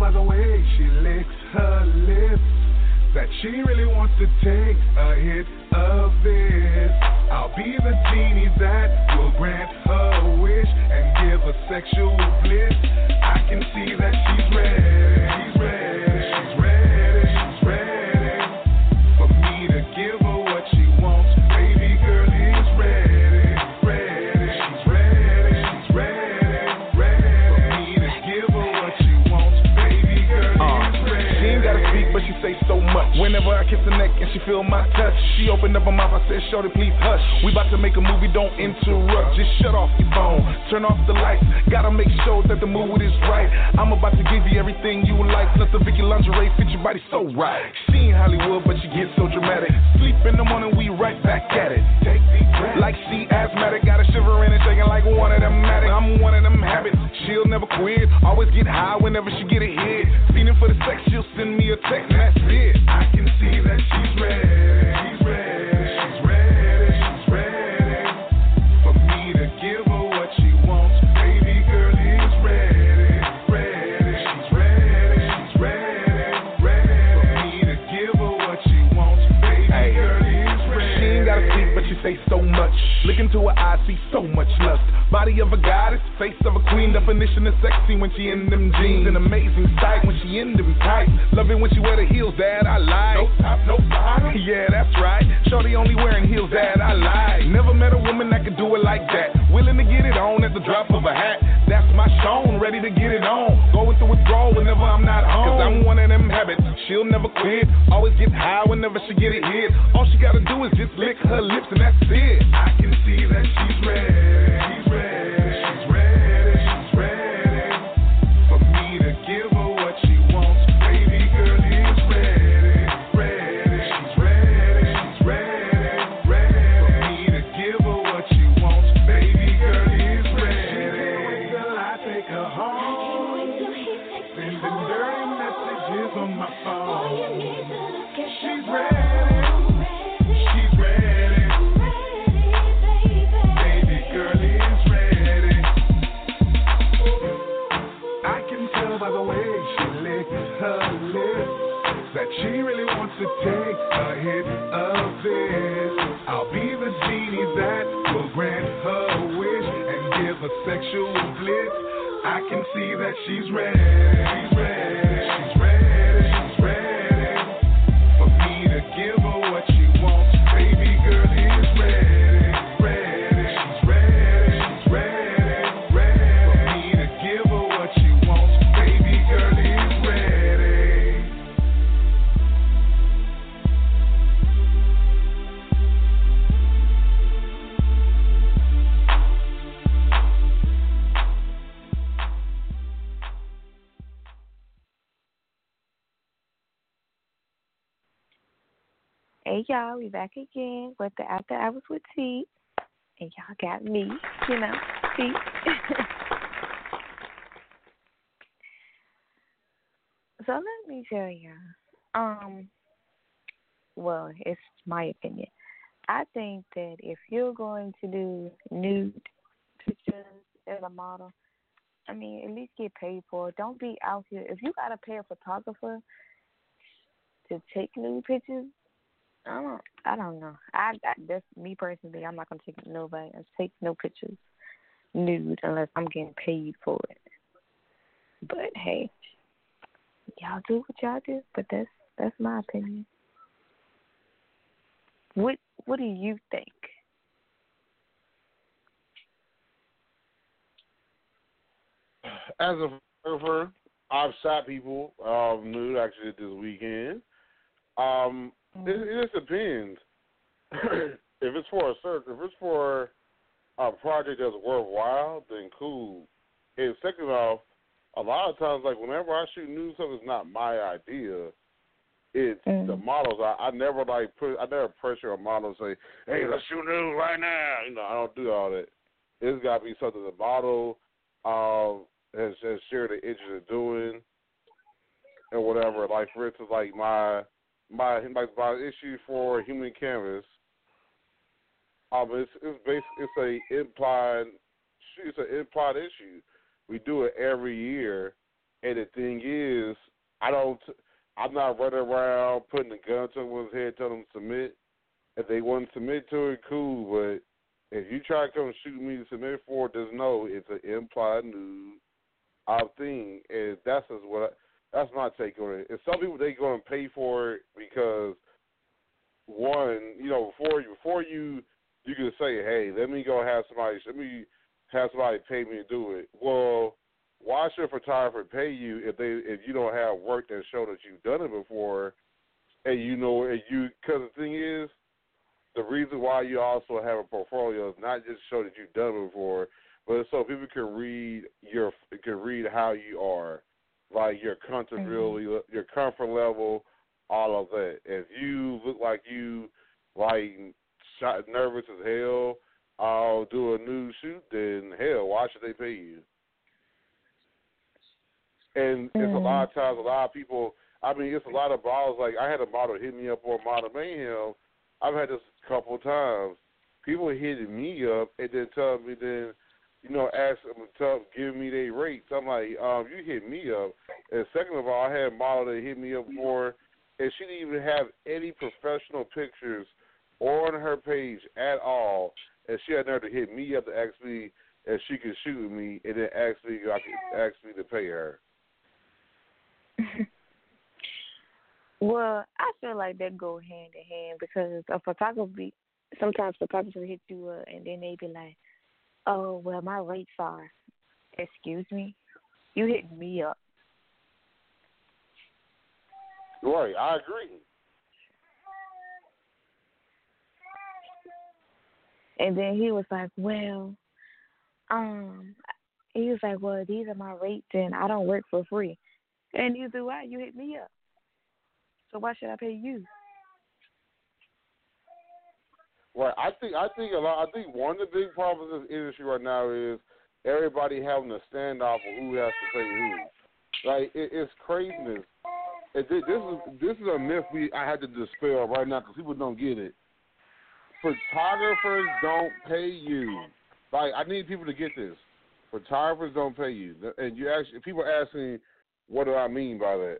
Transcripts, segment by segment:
By the way she licks her lips that she really wants to take a hit of this. I'll be the genie that will grant her wish and give her sexual bliss. I can see that she's ready. Whenever I kiss her neck and she feel my touch, she opened up her mouth. I said, "Shorty, please hush. We about to make a movie, don't interrupt. Just shut off your phone, turn off the lights. Gotta make sure that the mood is right. I'm about to give you everything you like. Plus the Vicky lingerie fit your body so right. She ain't Hollywood, but she gets so dramatic. Sleep in the morning, we right back at it. Like she asthmatic, got a shiver in it, shaking like one of them matic. I'm one of them habits. She'll never quit. Always get high whenever she get a hit. Feeling for the sex, she'll send me a text, and that's it. I can see that she's ready. Say so much. Look into her eyes, see so much lust. Body of a goddess, face of a queen. Definition of sexy when she in them jeans. An amazing sight when she in them tights. Love it when she wear the heels that I like. No top, no bottom. Yeah, that's right. Shorty only wearing heels that I like. Never met a woman that could do it like that. Willing to get it on at the drop of a hat. That's my Sean, ready to get it on. Going through withdrawal whenever I'm not home. Cause I'm one of them habits. She'll never quit. Always get high whenever she get it hit. All she gotta do is just lick her lips and that's I can see that she's ready. Sexual bliss. I can see that. She's ready. Y'all, we back again with the After Hours with Tee. And y'all got me, you know, Tee. so let me tell you, um, well, it's my opinion. I think that if you're going to do nude pictures as a model, I mean, at least get paid for it. Don't be out here. If you gotta pay a photographer to take nude pictures, I don't. I don't know. I, I that's me personally. I'm not gonna take nobody take no pictures nude unless I'm getting paid for it. But hey, y'all do what y'all do. But that's that's my opinion. What What do you think? As a photographer, I've shot people um, nude actually this weekend. Um, it, it just depends. if it's for a search, if it's for a project that's worthwhile, then cool. And second off, a lot of times, like whenever I shoot new stuff, it's not my idea. It's Mm. the models. I, I never like put. I never pressure a model and say, "Hey, let's shoot new right now." You know, I don't do all that. It's got to be something the model um, has, has shared the interest in doing, and whatever. Like for instance, like my my like my issue for Human Canvas. Um, it's it's basic. It's a implied. It's an implied issue. We do it every year, and the thing is, I don't. I'm not running around putting a gun to someone's head, telling them to submit. If they want to submit to it, cool. But if you try to come shoot me to submit for it, just know it's an implied nude uh, thing, and that's just what. I, that's my take on it. And some people they to pay for it because one, you know, before you before you you can say, hey, let me go have somebody let me have somebody pay me to do it. Well, why should a photographer pay you if they if you don't have work that show that you've done it before, and you know and you because the thing is, the reason why you also have a portfolio is not just show that you've done it before, but so people can read your can read how you are, like your comfortability, mm-hmm. your comfort level, all of that. If you look like you like shot nervous as hell, I'll do a new shoot, then hell, why should they pay you? And it's a mm. lot of times, a lot of people. I mean, it's a lot of models. Like I had a model hit me up on Model Mayhem. I've had this a couple of times. People hitting me up and then telling me then, you know, ask them, to give me their rates. I'm like, um, you hit me up. And second of all, I had a model that hit me up for, and she didn't even have any professional pictures on her page at all. And she had nerve to hit me up to ask me if she could shoot me, and then ask me I could ask me to pay her. Well, I feel like that go hand in hand because a photography sometimes photographers hit you up and then they be like, Oh, well my rates are excuse me. You hit me up. Right, I agree. And then he was like, Well, um he was like, Well, these are my rates and I don't work for free. And neither do I, you hit me up. So why should I pay you? Right. I think I think a lot. I think one of the big problems in this industry right now is everybody having a standoff of who has to pay who. Like it, it's craziness. Thi- this is this is a myth we I had to dispel right now because people don't get it. Photographers don't pay you. Like I need people to get this. Photographers don't pay you. And you actually people asking, what do I mean by that?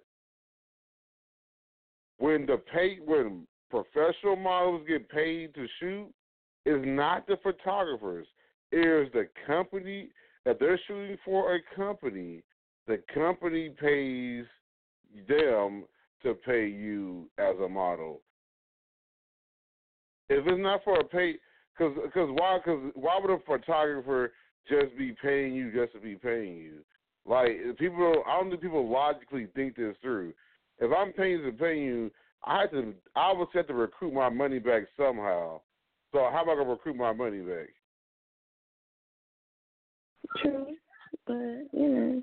When the pay when professional models get paid to shoot, is not the photographers. It is the company that they're shooting for a company. The company pays them to pay you as a model. If it's not for a pay, because because why because why would a photographer just be paying you just to be paying you? Like people, I don't think people logically think this through. If I'm paying to pay you, I had to I was set to recruit my money back somehow. So how am I gonna recruit my money back? True. But, you know.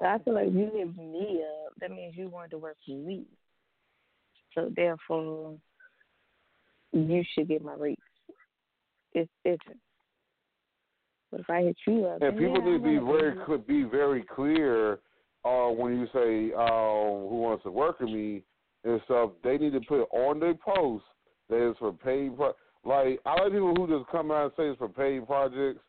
I feel like you hit me up, that means you wanted to work for me. So therefore you should get my rates. It's different. But if I hit you up And people yeah, need to be very cl- be very clear uh, when you say uh, who wants to work with me and stuff. They need to put on their post that it's for paid. Pro- like I like people who just come out and say it's for paid projects.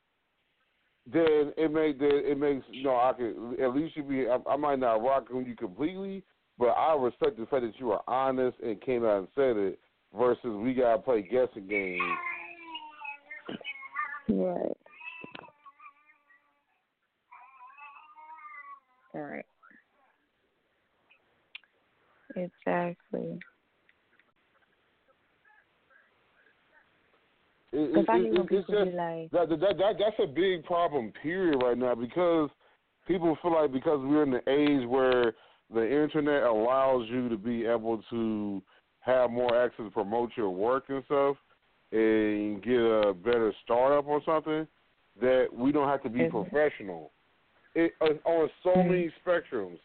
Then it make then it makes you know I could at least you be I, I might not rock with you completely, but I respect the fact that you are honest and came out and said it. Versus we gotta play guessing games. Right. All right. Exactly. Because I when people just be like, that, that that that's a big problem period right now because people feel like because we're in the age where the internet allows you to be able to have more access to promote your work and stuff and get a better startup or something, that we don't have to be professional. It uh, on so Mhm. many spectrums.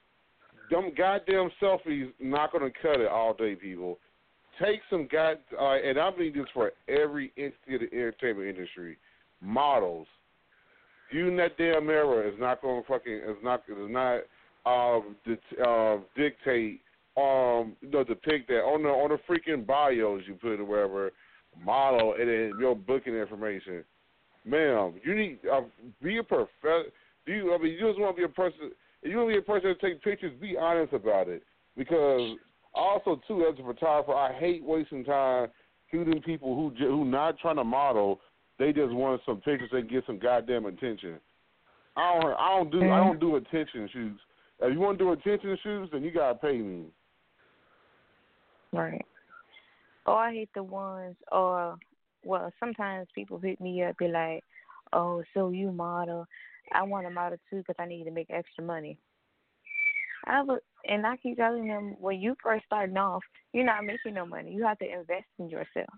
Them goddamn selfies not gonna cut it all day, people. Take some god, uh, and I mean this for every entity of the entertainment industry. Models, using that damn mirror is not gonna fucking is not is not um dit- uh, dictate um you know depict that on the on the freaking bios you put or wherever model and then your booking information. Ma'am, you need uh, be a prof. Do you? I mean, you just want to be a person. If you want to be a person to take pictures, be honest about it. Because also too, as a photographer, I hate wasting time shooting people who who not trying to model. They just want some pictures and get some goddamn attention. I don't. I don't do. I don't do attention shoots. If you want to do attention shoots, then you gotta pay me. Right. Oh, I hate the ones, or well, sometimes people hit me up, be like, "Oh, so you model? I want to model too because I need to make extra money." I would, and I keep telling them, when you first starting off, you're not making no money. You have to invest in yourself.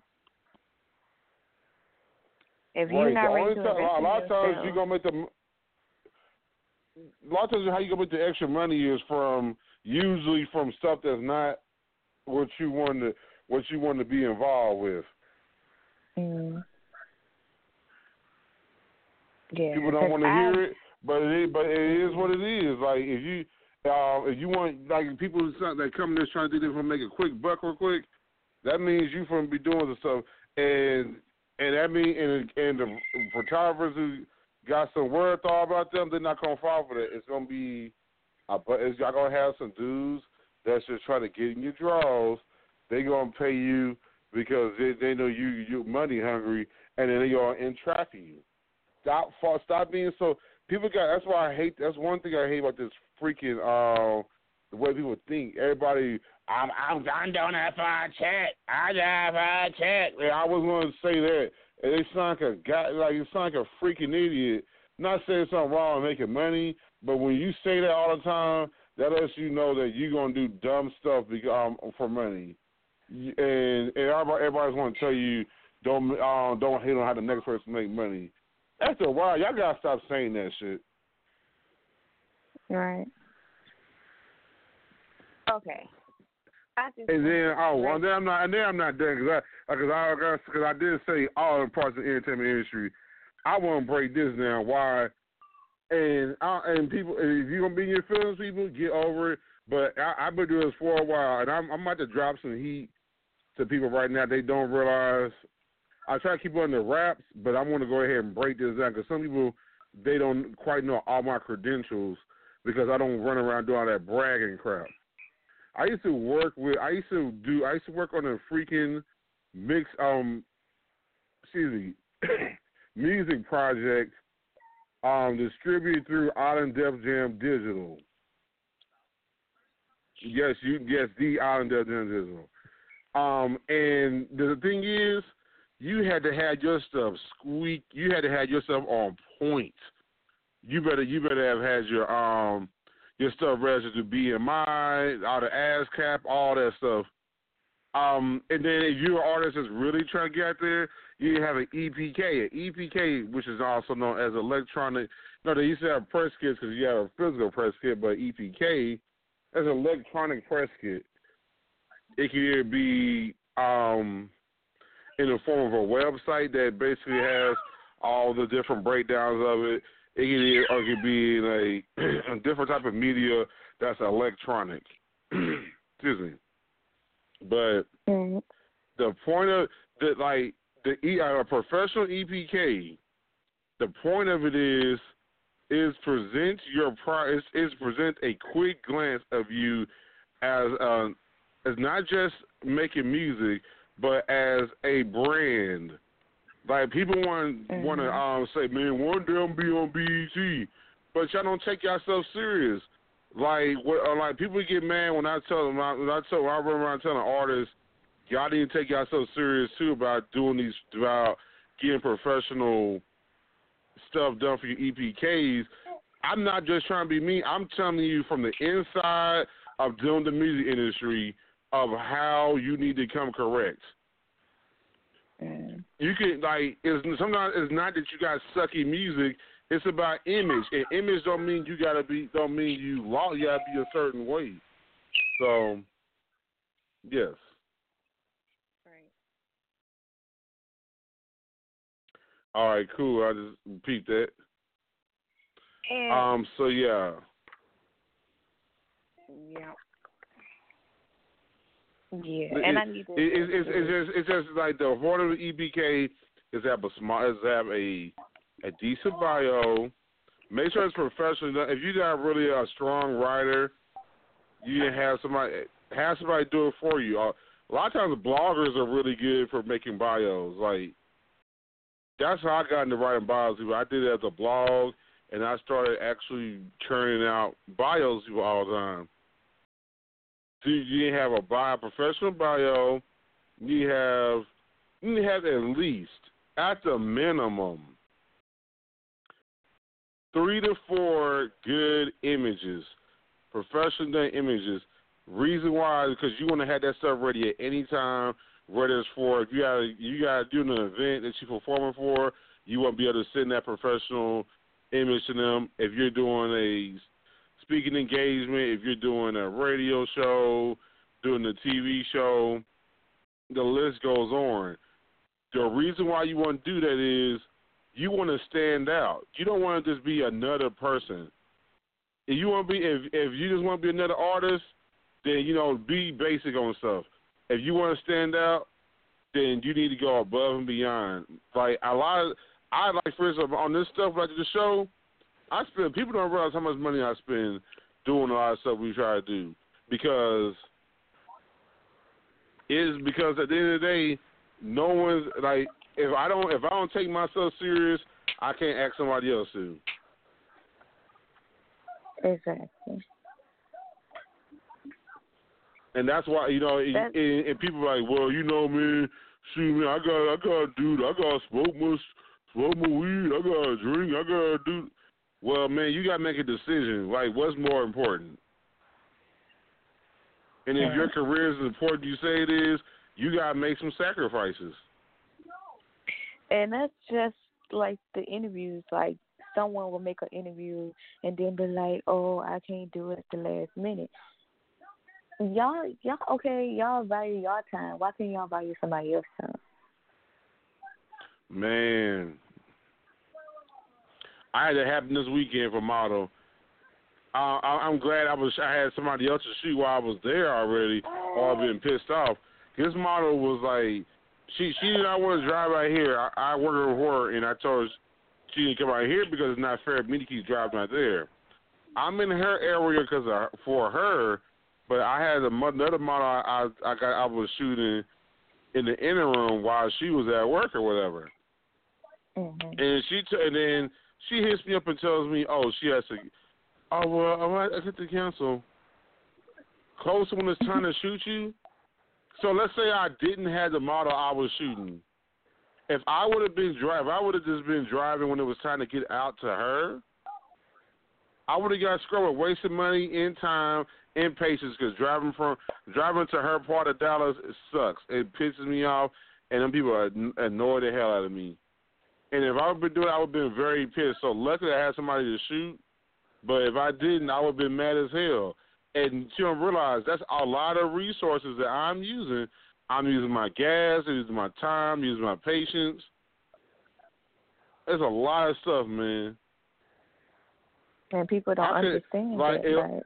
If you're right. not ready to time, invest a in lot of times you're gonna make the. A lot of times, how you gonna make the extra money is from usually from stuff that's not what you want to what you want to be involved with. mm, yeah, People don't want to hear it, but it is, but it is what it is. Like if you uh, if you want like people that come there trying to do this to make a quick buck real quick, that means you from be doing the stuff and and that mean and and the photographers who got some word thought about them, they're not gonna fall for that. It's gonna be, uh, but it's y'all gonna have some dudes that's just trying to get in your draws. They gonna pay you because they they know you you money hungry, and then they gonna entrap you. Stop stop being so. People got. That's why I hate. That's one thing I hate about this freaking uh the way people think. Everybody, I'm I'm I'm doing that for a check. I do it for a check. Yeah, I was going to say that. And they sound like a guy, like you sound like a freaking idiot. Not saying something wrong with making money, but when you say that all the time, that lets you know that you're gonna do dumb stuff because, um, for money. And, and everybody, everybody's to tell you don't um, don't hate on how the next person make money. After a while, y'all gotta stop saying that shit. right. Okay. And then oh, and then I'm not, and then I'm not done because I because I because I did say all the parts of the entertainment industry. I want to break this down. Why? And I, and people, if you're gonna be in your feelings, people get over it. But I, I've been doing this for a while, and I'm I'm about to drop some heat to people right now. They don't realize. I try to keep it on the wraps, but I want to go ahead and break this down because some people they don't quite know all my credentials because I don't run around doing all that bragging crap. I used to work with. I used to do. I used to work on a freaking mix. Um, excuse me, music project. Um, distributed through Island Def Jam Digital. Yes, you. Yes, the Island Def Jam Digital. Um, and the thing is, you had to have your stuff squeak. You had to have yourself on point. You better. You better have had your um your stuff registered to BMI, all the ASCAP, all that stuff. Um, and then if you're an artist that's really trying to get out there, you have an EPK. An EPK, which is also known as electronic. No, they used to have press kits because you have a physical press kit, but EPK is an electronic press kit. It can either be um, in the form of a website that basically has all the different breakdowns of it. It can either, or it could be in a, a different type of media that's electronic. Excuse me. But Mhm. the point of the like the E a professional EPK, the point of it is is present your pro is, is present a quick glance of you as uh as not just making music, but as a brand. Like people want want to um say, man, one day I'm be on BET, but y'all don't take yourself serious. Like what? Uh, like people get mad when I tell them. When I tell I run around telling artists, y'all to take yourself so serious too about doing these about getting professional stuff done for your EPKs. I'm not just trying to be me. I'm telling you from the inside of doing the music industry of how you need to come correct. Mm. You can like it's sometimes it's not that you got sucky music. It's about image, and image don't mean you gotta be don't mean you law. You gotta be a certain way. So, yes. Right. All right, cool. I just repeat that. And Um. So yeah. yeah. Yeah, It- and I need to. It, it, it's, it's just it's just like the of EPK is have a smart is have a a decent bio. Make sure it's professional. If you got really a strong writer, you can have somebody have somebody do it for you. Uh, A lot of times, bloggers are really good for making bios. Like that's how I got into writing bios. I did it as a blog, and I started actually churning out bios all the time. You have a bio, professional bio. You have you have at least at the minimum three to four good images, professional done images. Reason why is because you want to have that stuff ready at any time. Whether it's for if you got you got to do an event that you're performing for, you want to be able to send that professional image to them. If you're doing a speaking engagement, if you're doing a radio show, doing a TV show, the list goes on. The reason why you want to do that is you want to stand out. You don't want to just be another person. If you want to be, if if you just want to be another artist, then you know be basic on stuff. If you want to stand out, then you need to go above and beyond. Like a lot of, I like for instance on this stuff like the show, I spend. People don't realize how much money I spend doing a lot of stuff we try to do because it's because at the end of the day, no one's like if I don't if I don't take myself serious, I can't ask somebody else to. Exactly. And that's why you know, and, and, people are like, well, you know, man, shoot, man, I got, I got do, I got smoke my, smoke my weed, I got to drink, I got to do. Well, man, you got to make a decision. Like, what's more important? And if Yeah. your career is as important you say it is, you got to make some sacrifices. And that's just like the interviews. Like someone will make an interview and then be like, "Oh, I can't do it at the last minute." Y'all, y'all, okay, y'all value y'all time. Why can't y'all value somebody else's time? Man, I had that happen this weekend for model. Uh, I, I'm glad I was. I had somebody else to shoot while I was there already, or I've been pissed off. This model was like, she she did not want to drive out here. I, I worked with her, and I told her she didn't come out here because it's not fair me to keep driving out there. I'm in her area because for her, but I had a, another model I, I I got I was shooting in the interim while she was at work or whatever. Mm-hmm. And she t- and then she hits me up and tells me, "Oh, she has to. Oh well, I might I get to cancel. Close when it's time to shoot you. So let's say I didn't have the model I was shooting. If I would have been driving, I would have just been driving when it was time to get out to her. I would have got screwed, wasting money in time, in patience, because driving from driving to her part of Dallas it sucks. It pisses me off, and then people are annoy the hell out of me. And if I would been doing, it, I would have been very pissed. So luckily, I had somebody to shoot. But if I didn't, I would have been mad as hell. And you don't realize that's a lot of resources that I'm using. I'm using my gas, I'm using my time, using my patience. There's a lot of stuff, man. And people don't I could- understand like, that. it- Like,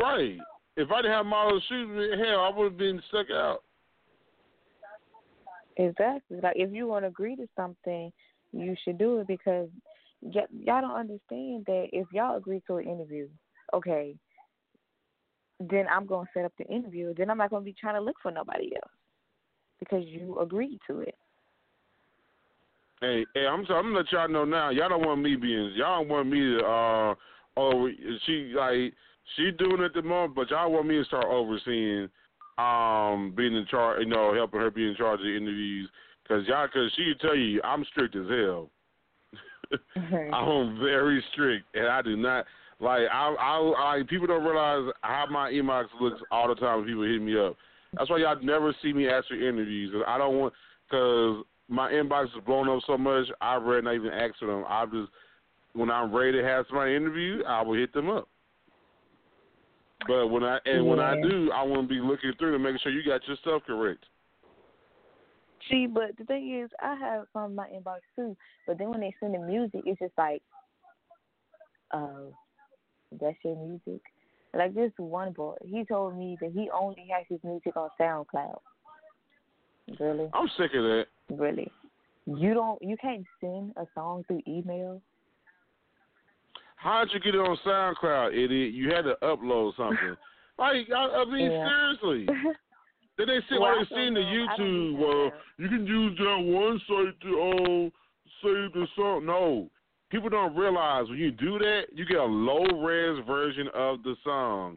Right. If I didn't have models shooting me, hell, I would have been stuck out. Exactly. Like if you want to agree to something, you should do it because y- y'all don't understand that if y'all agree to an interview, okay, then I'm gonna set up the interview. Then I'm not gonna be trying to look for nobody else because you agreed to it. Hey, hey, I'm sorry, I'm gonna let y'all know now. Y'all don't want me being, y'all don't want me to, uh, oh, she like she doing it the moment, but y'all want me to start overseeing, um, being in charge, you know, helping her be in charge of the interviews, cause y'all, cause she tell you I'm strict as hell. I'm very strict, and I do not like. I, I, I people don't realize how my inbox looks all the time when people hit me up. That's why y'all never see me ask for interviews. 'cause I don't want, because my inbox is blown up so much. I read not even asking them. I just when I'm ready to have somebody interview, I will hit them up. But when I and when I do, I want to be looking through to make sure you got your stuff correct. See, but the thing is, I have some in my inbox too. But then when they send the music, it's just like, oh, that's your music. Like this one boy, he told me that he only has his music on SoundCloud. Really, I'm sick of that. really. You don't, you can't send a song through email. How'd you get it on SoundCloud, idiot? You had to upload something. like, I, I mean, Yeah. seriously. Then they say, Well, oh, they seen don't the know. I don't YouTube. use Well, you can use that one site to uh, save the song. No, people don't realize when you do that, you get a low res version of the song.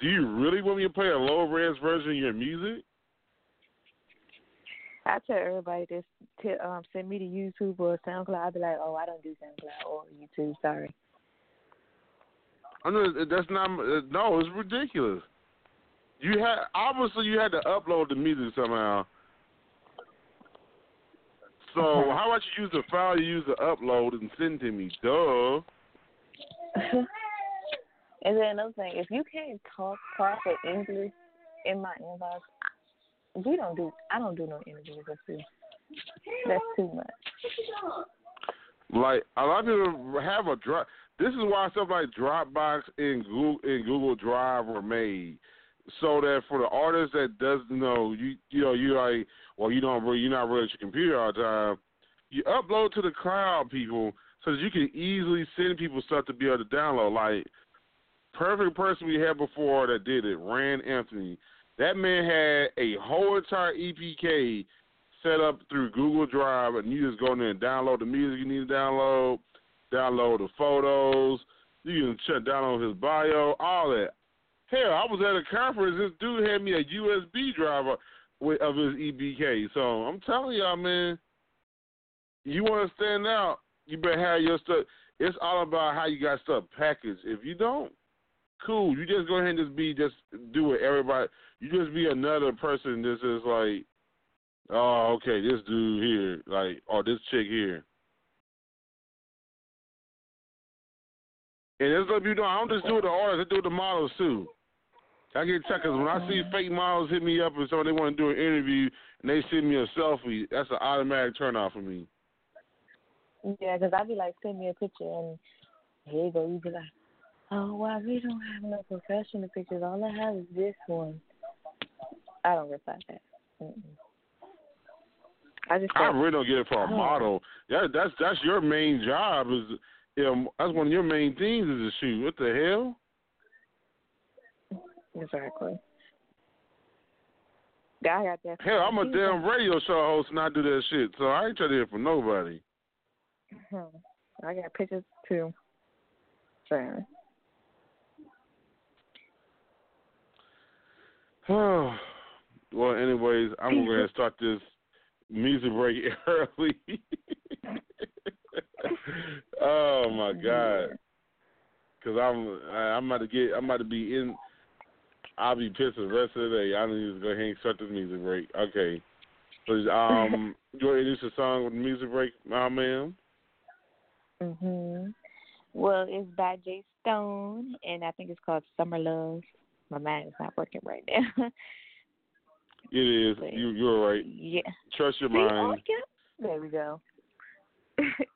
Do you really want me to play a low res version of your music? I tell everybody this to um send me to YouTube or SoundCloud. I'll be like, oh, I don't do SoundCloud or YouTube. Sorry. I know that's not. uh, No, it's ridiculous. You had obviously you had to upload the music somehow. So how about you use the file you use to upload and send to me? Duh. and then another thing, if you can't talk proper English in my inbox, we don't do. I don't do no interviews with you. That's too much. Like a lot of people have a drop. This is why stuff like Dropbox and Google and Google Drive were made, so that for the artist that doesn't know, you you know you like well you don't really you're not really at your computer all the time. You upload to the cloud, people, so that you can easily send people stuff to be able to download. Like perfect person we had before that did it, Rand Anthony. That man had a whole entire EPK set up through Google Drive, and you just go in there and download the music you need to download, download the photos, you can check download his bio, all that. Hell, I was at a conference. This dude had me a USB drive with of his EPK. So I'm telling y'all, man, you want to stand out, you better have your stuff. It's all about how you got stuff packaged. If you don't, cool. You just go ahead and just be just do it. Everybody, you just be another person. This is like Oh, okay, this dude here, like, or this chick here. And it's let you know, I don't just do it the artists, I do it the models too. I get checked 'cause when I see fake models hit me up and so they want to do an interview and they send me a selfie, that's an automatic turn off for me. Yeah, 'cause I'd be like, send me a picture, and here you go. You'd be like, oh, well, we don't have no professional pictures. All I have is this one. I don't reply that. Mm-mm. I just I really don't get it for a Oh. model. That that's that's your main job is you know, that's one of your main things is to shoot. What the hell? Exactly. Yeah, I got that. Hell, I'm a damn radio show host and I do that shit, so I ain't trying to hear from nobody. Mhm. I got pictures too. So, well, anyways, I'm going to start this music break early. oh my god! Because I'm I'm about to get I'm about to be in. I'll be pissed the rest of the day. I need to go ahead and start this music break. Okay. So um, you want to introduce a song with music break, my man? mhm. Well, it's by Jay Stone, and I think it's called Summer Love. My mind is not working right now. It is. You you're right. yeah. Trust your See, oh, mind. yeah. There we go.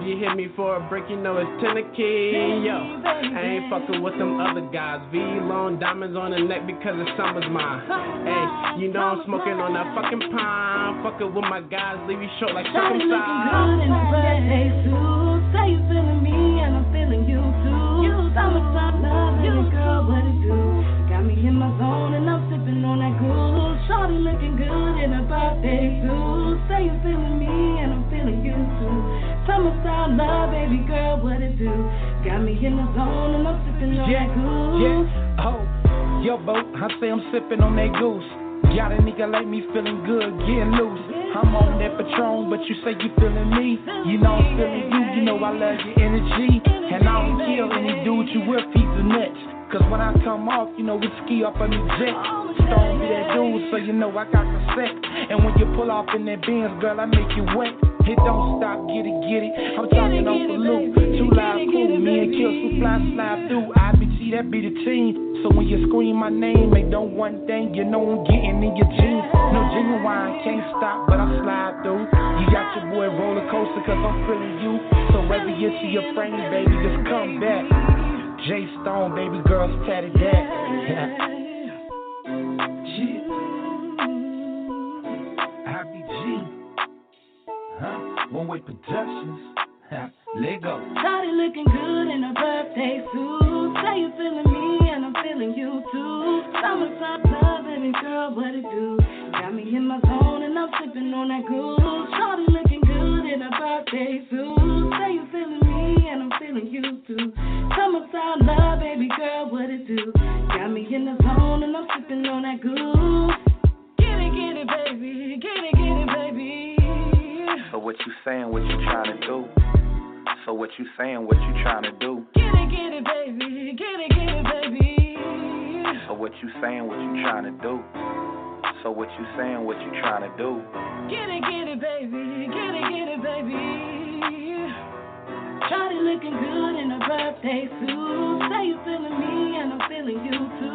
If you hit me for a break, you know it's ten a key. Yo, I ain't fucking with them other guys. V long diamonds on the neck because the summer's mine. Hey, you know I'm smoking on that fucking pine. Fucking with my guys, leave you short like Shawty looking good in a birthday suit. Say you feeling me and I'm feeling you too. Summertime love, you girl, what it do? Got me in my zone and I'm sipping on that groove. Shawty looking good in a birthday suit. Say you feeling me and I'm feeling you too. Summertime love, baby girl, what it do? Got me in the zone and I'm sipping on Yeah, that groove. yeah, oh, yo, bo, I say I'm sipping on that goose. Got a nigga like me feeling good, getting loose. I'm on that Patron, but you say you feeling me. You know I'm feeling you, you know I love your energy. And I don't kill any dude you with, he's the nuts. Cause when I come off, you know we ski up on the jet. Stone be that dude, so you know I got cassette. And when you pull off in that Benz, girl, I make you wet. It don't stop, get it, get it. I'm talking off the loop. Two live cool, me and Kill fly, slide through. IBT, that be the team. So when you scream my name, make no one thing, you know I'm getting in your jeans. No genuine, can't stop, but I slide through. You got your boy roller coaster, cause I'm feeling you. So whether you see your friend, baby, just come back. J Stone, baby girls tatted that. Huh? One Way Productions. Lego. Shawty looking good in a birthday suit. Say you feeling me and I'm feeling you too. Summertime love, baby girl, what it do? Got me in my zone and I'm sipping on that groove. Shawty looking good in a birthday suit. Say you feeling me and I'm feeling you too. Summertime love, baby girl, what it do? Got me in the zone and I'm sipping on that groove. Get it, get it, baby. Get it, get it. So what you saying, what you trying to do? So what you saying, what you trying to do? Get it, get it, baby. Get it, get it, baby. So what you saying, what you trying to do? So what you saying, what you trying to do? Get it, get it, baby. Get it, get it, baby. Shawty looking good in a birthday suit. Say you feeling me and I'm feeling you too.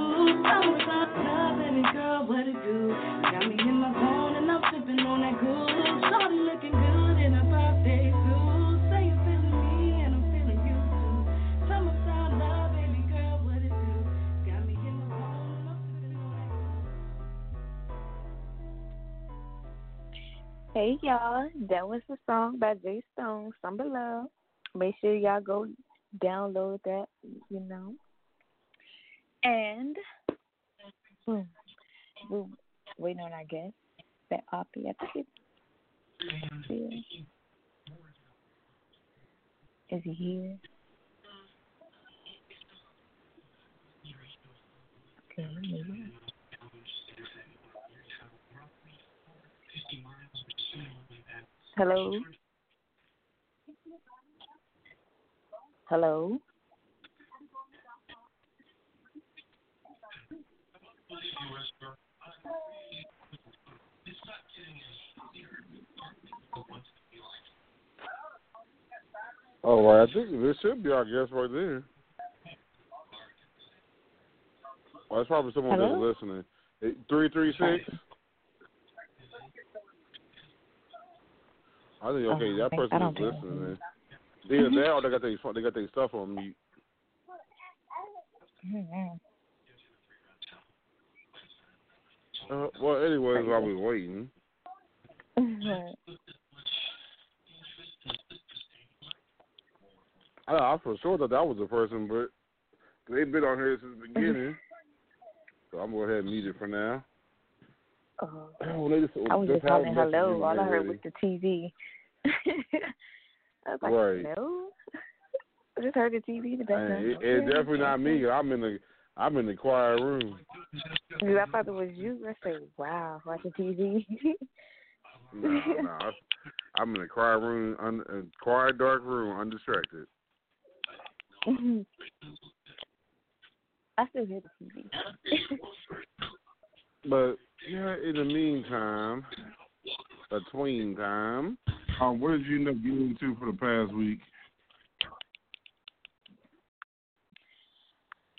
Hey y'all, that was the song by Jay Stone, Summer Love. Make sure y'all go download that, you know. And hmm, we're waiting on our guest, that it's here. Is he here? Okay, maybe. Hello? Hello? All right, I think this should be our guest right there. Well, that's probably someone Hello? that's listening. Three three six. I think okay, Oh, that person is listening. Then. Either that or they got their they got their stuff on mute. Mhm. Uh, well, anyways, while we're waiting, I, I for sure thought that was the person, but they've been on here since the mm-hmm. beginning. so I'm gonna go ahead and mute it for now. Oh, Well, just, I was just just have hollering messages hello. All I heard was the TV. I was like, Right. hello? I just heard the TV in the background. It, it's definitely not me. I'm in the I'm in the quiet room. Dude, I thought it was you. I said, wow, watching TV. No, no, I'm in a quiet room, un, a quiet dark room, undistracted. I still hear the TV. But yeah, in the meantime, between time, Um, what did you end up getting into for the past week?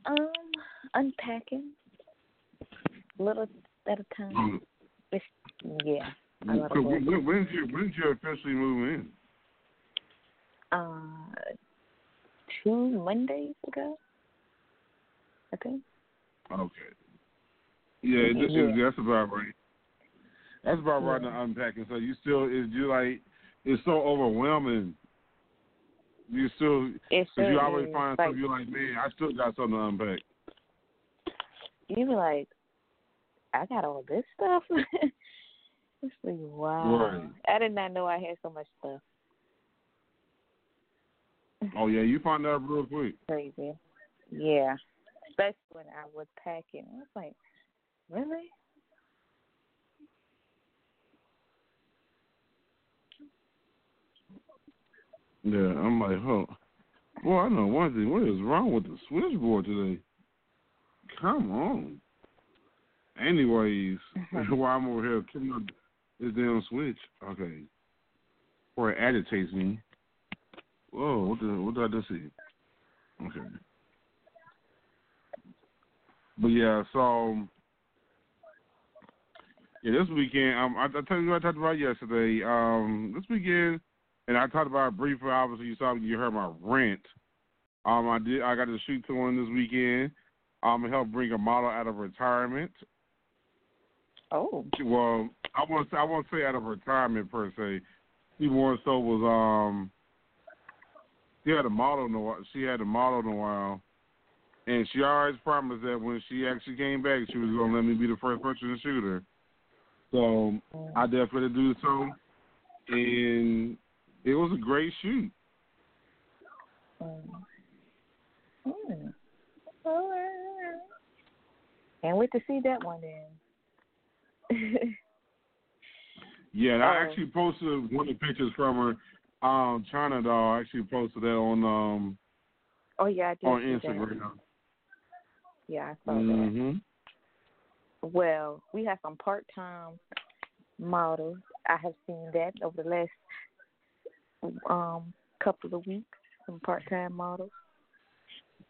um, unpacking, little at a time. Um, It's, yeah, so when, when, when did you when did you officially move in? Uh, two Mondays ago, I think. Okay. Yeah, it, it- Yeah. that's about right. That's about right the unpacking. So you still is you like it's so overwhelming. You still It because you always find Like- something you're like, man, I still got something to unpack. You be like, I got all this stuff. it's like wow. Right. I did not know I had so much stuff. Oh yeah, you find out real quick. Crazy. Yeah. Especially when I was packing. I was like, really? Yeah, I'm like, huh. Boy, I know one thing. What is wrong with the switchboard today? Come on. Anyways, uh-huh. while I'm over here killing up this damn switch, okay. Or it agitates me. Whoa, what the what did I just see? Okay. But yeah, so yeah, this weekend, um, I, I tell you what I talked about yesterday. Um, this weekend, and I talked about it briefly. Obviously, you saw you heard my rant. Um, I did. I got to shoot to one this weekend. Um, to help bring a model out of retirement. Oh. Well, I won't. I won't say out of retirement per se. She more so was um. She had a model in a while. She had a model in a while, and she always promised that when she actually came back, she was gonna let me be the first person to shoot her. So I definitely do so, and it was a great shoot. Um, hmm. Can't wait to see that one then. Yeah, and I actually posted one of the pictures from her. Um, China doll. I actually posted that on um oh yeah, I did on see that. Instagram. Yeah, I saw that. Mhm. Well, we have some part-time models. I have seen that over the last um couple of weeks. Some part-time models.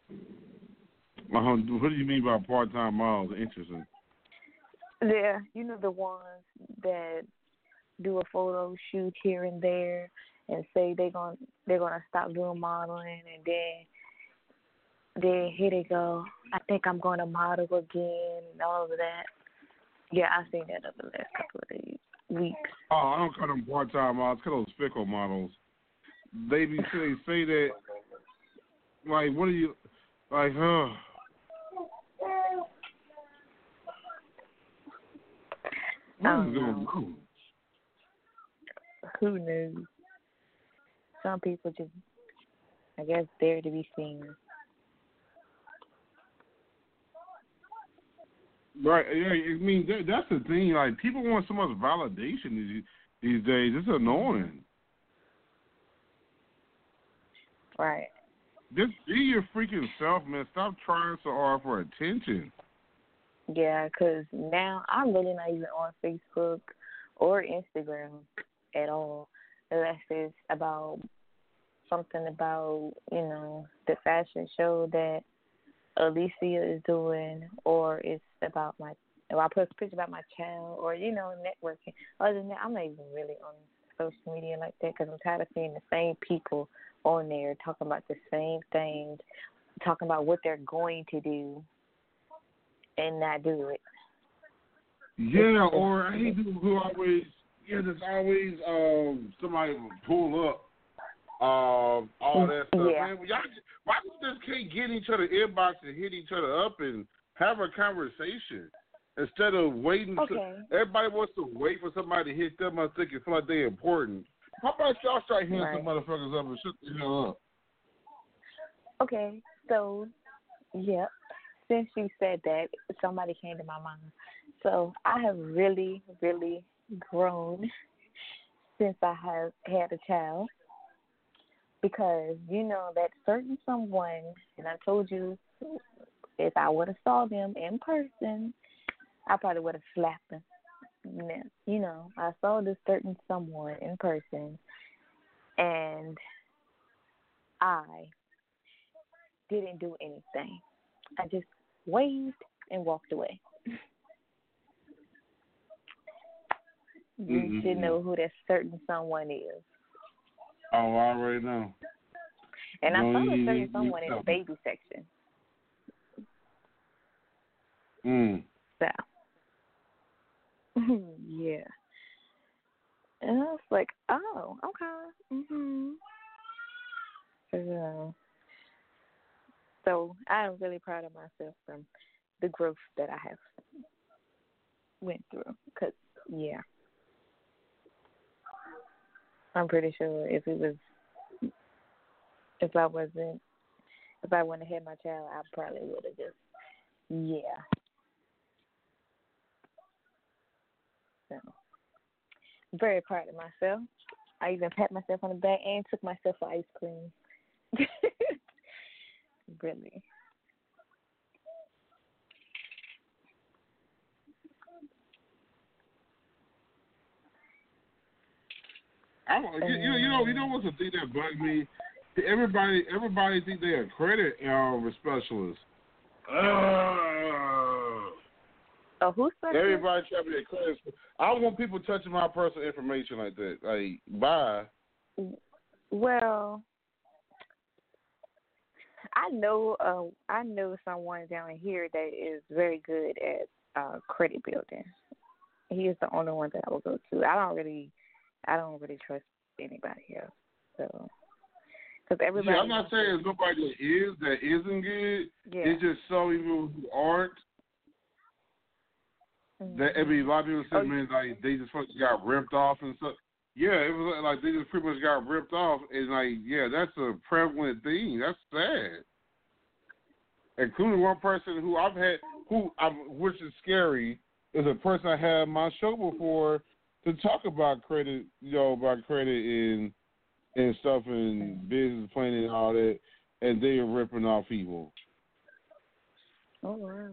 Uh, what do you mean by part time models? Interesting. Yeah, you know the ones that do a photo shoot here and there and say they're going they're gonna stop doing modeling and then then here they go. I think I'm going to model again and all of that. Yeah, I've seen that over the last couple of days, weeks. Oh, I don't call them part time models. I call those fickle models. They be they say that like what are you like? Huh? Don't know. Who knew? Some people just, I guess, there to be seen. Right. Yeah. I mean, that, that's the thing. Like, people want so much validation these these days. It's annoying. Right. Just be your freaking self, man. Stop trying so hard for attention. Yeah, cause now I'm really not even on Facebook or Instagram at all, unless it's about something about you know the fashion show that Alicia is doing, or it's about my or I post a picture about my child, or you know networking. Other than that, I'm not even really on social media like that 'cause I'm tired of seeing the same people on there talking about the same things, talking about what they're going to do, and not do it. Yeah, or I hate people who always yeah, there's always um somebody will pull up um all that stuff. Yeah. Man, y'all why we just can't get each other inbox and hit each other up and have a conversation instead of waiting to Okay. everybody wants to wait for somebody to hit them I think it feel like they're important. How about y'all start hitting Right. some motherfuckers up and shut the hell up? Okay, so yeah, Since you said that, somebody came to my mind. So I have really, really grown since I have had a child because you know that certain someone, and I told you if I would have saw them in person, I probably would have slapped them. You know, I saw this certain someone in person, and I didn't do anything. I just waved and walked away. You Mm-mm. should know who that certain someone is. Oh, I already know. And I No, saw you- a certain someone in the baby section. Mm. So, yeah. And I was like, oh, okay. Mhm. So, so I'm really proud of myself from the growth that I have went through. Cause yeah, I'm pretty sure if it was, if I wasn't, if I wouldn't have had my child, I probably would have just, yeah. So, I'm very proud of myself. I even pat myself on the back and took myself for ice cream. really. I, you, you, you know, you know what's the thing that bugged me? Everybody, everybody think they're a credit um, specialist. Uh, Oh, who's that? Everybody try to be a credit. I don't want people touching my personal information like that. Like, bye. Well, I know uh I know someone down here that is very good at uh credit building. He is the only one that I will go to. I don't really I don't really trust anybody else. So because everybody yeah, I'm not saying there's nobody that is that isn't good. Yeah. It's just some people who aren't. That I mean, a lot of people say, mm-hmm. Oh, man, like they just fucking got ripped off and stuff. Yeah, it was like they just pretty much got ripped off, and like, yeah, that's a prevalent thing. That's sad. Including one person who I've had, who I'm, which is scary, is a person I had on my show before to talk about credit, know, about credit and and stuff and business planning and all that, and they are ripping off people. Oh wow.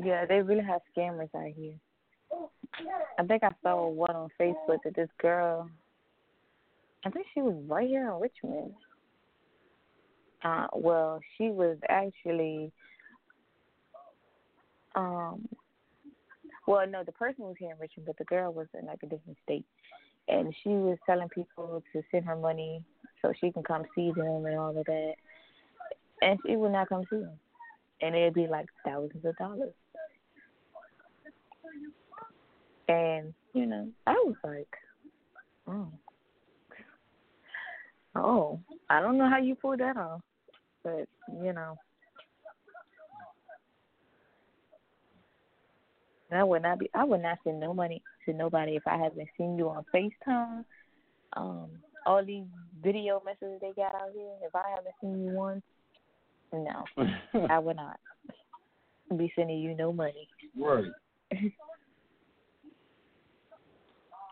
Yeah, they really have scammers out here. I think I saw one on Facebook that this girl I think she was right here in Richmond. Uh well, she was actually um well no, the person was here in Richmond but the girl was in like a different state. And she was telling people to send her money so she can come see them and all of that. And she would not come see them. And it'd be like thousands of dollars. And, you know, I was like, oh. Oh, I don't know how you pulled that off, but, you know. I would not be. I would not send no money to nobody if I haven't seen you on Facetime. Um, all these video messages they got out here. If I haven't seen you once, no, I would not be sending you no money. Right.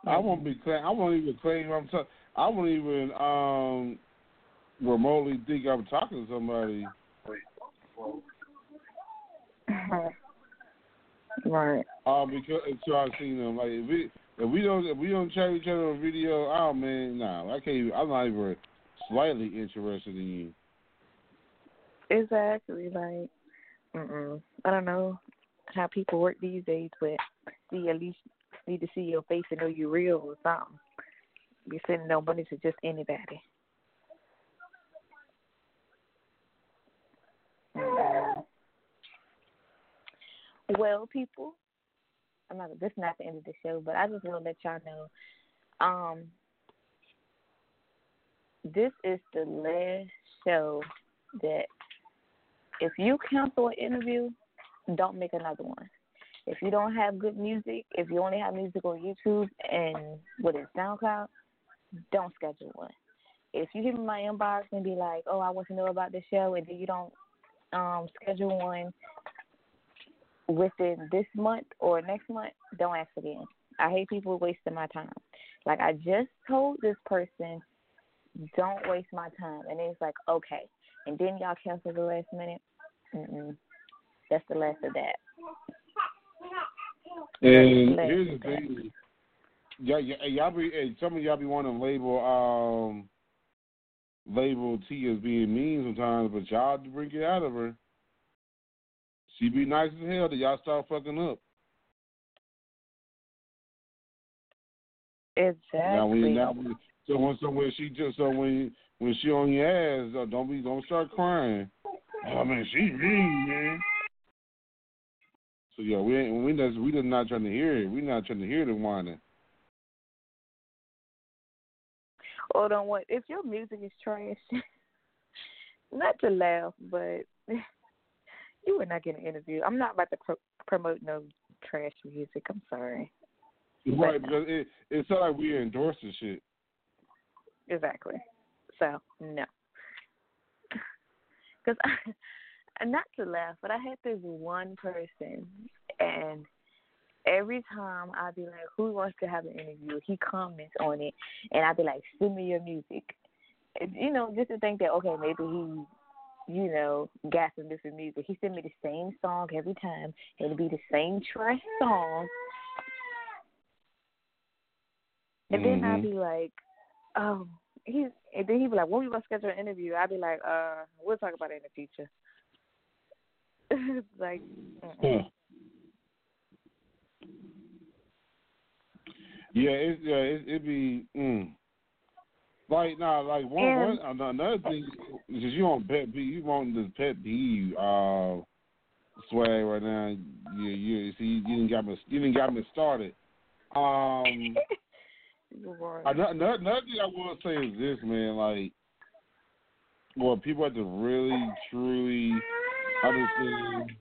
I won't be claim. I won't even claim I'm. T- I won't even um remotely think I'm talking to somebody. right. Uh, because until I've seen them. Like if we if we don't if we don't chat each other on video, oh man, nah, I can't. Even, I'm not even slightly interested in you. Exactly. Like, mm-mm. I don't know how people work these days, but see, at least need to see your face and know you're real or something. You're sending no money to just anybody. Mm. Well, people, I'm not. This is not the end of the show, but I just want to let y'all know. Um, this is the last show that if you cancel an interview, don't make another one. If you don't have good music, if you only have music on YouTube and what is SoundCloud, don't schedule one. If you hit my inbox and be like, "Oh, I want to know about the show," and then you don't um, schedule one within this month or next month, don't ask again. I hate people wasting my time. Like I just told this person, don't waste my time, and it's like okay, and then y'all cancel the last minute. Mm-mm. That's the last of that. And That's here's the that. thing, y'all, y'all y'all be hey, some of y'all be wanting to label um label T as being mean sometimes, but y'all bring it out of her. She be nice as hell. That y'all start fucking up. Exactly. Now when now when, so when so when she just so when when she on your ass, uh, don't be don't start crying. I mean, she mean man. So yeah, we ain't we just we just not trying to hear it. We not trying to hear the whining. Hold on, what if your music is trash? not to laugh, but you would not get an interview. I'm not about to pro- promote no trash music. I'm sorry. Right, because it it sounds like we endorsing shit. Exactly. So no, because not to laugh, but I had this one person, and every time I'd be like, "Who wants to have an interview?" He comments on it, and I'd be like, "Send me your music." You know, just to think that okay, maybe he, you know, got some different music. He sent me the same song every time. It'd be the same trash song. And then I'd be like, oh, he's, and then he'd be like, when we gonna schedule an interview? I'd be like, uh, we'll talk about it in the future. It's like, mm-mm. Yeah, it yeah it it be mm. Like nah like one And- one another thing is you want pet peeve you want this pet peeve uh swag right now you you see you didn't got me you didn't got me started um another, another another thing I will say is this man like what people have to really truly understand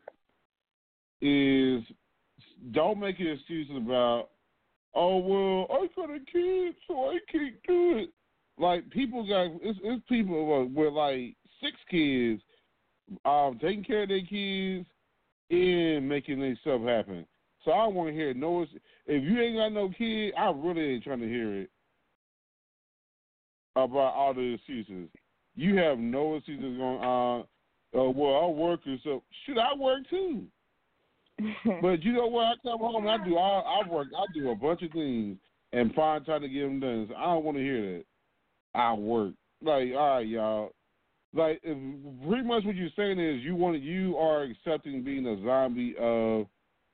is don't make excuses about oh well I got a kid so I can't do it. Like people got it's, it's people with, with like six kids, um, taking care of their kids and making their stuff happen. So I want to hear no. If you ain't got no kid, I really ain't trying to hear it about all the excuses. You have no excuses going on. Uh, well, I work and so should I work too? but you know what? I come home and I do all I work. I do a bunch of things and find time to get them done. So I don't want to hear that. I work like all right, y'all. Like pretty much what you're saying is you want you are accepting being a zombie of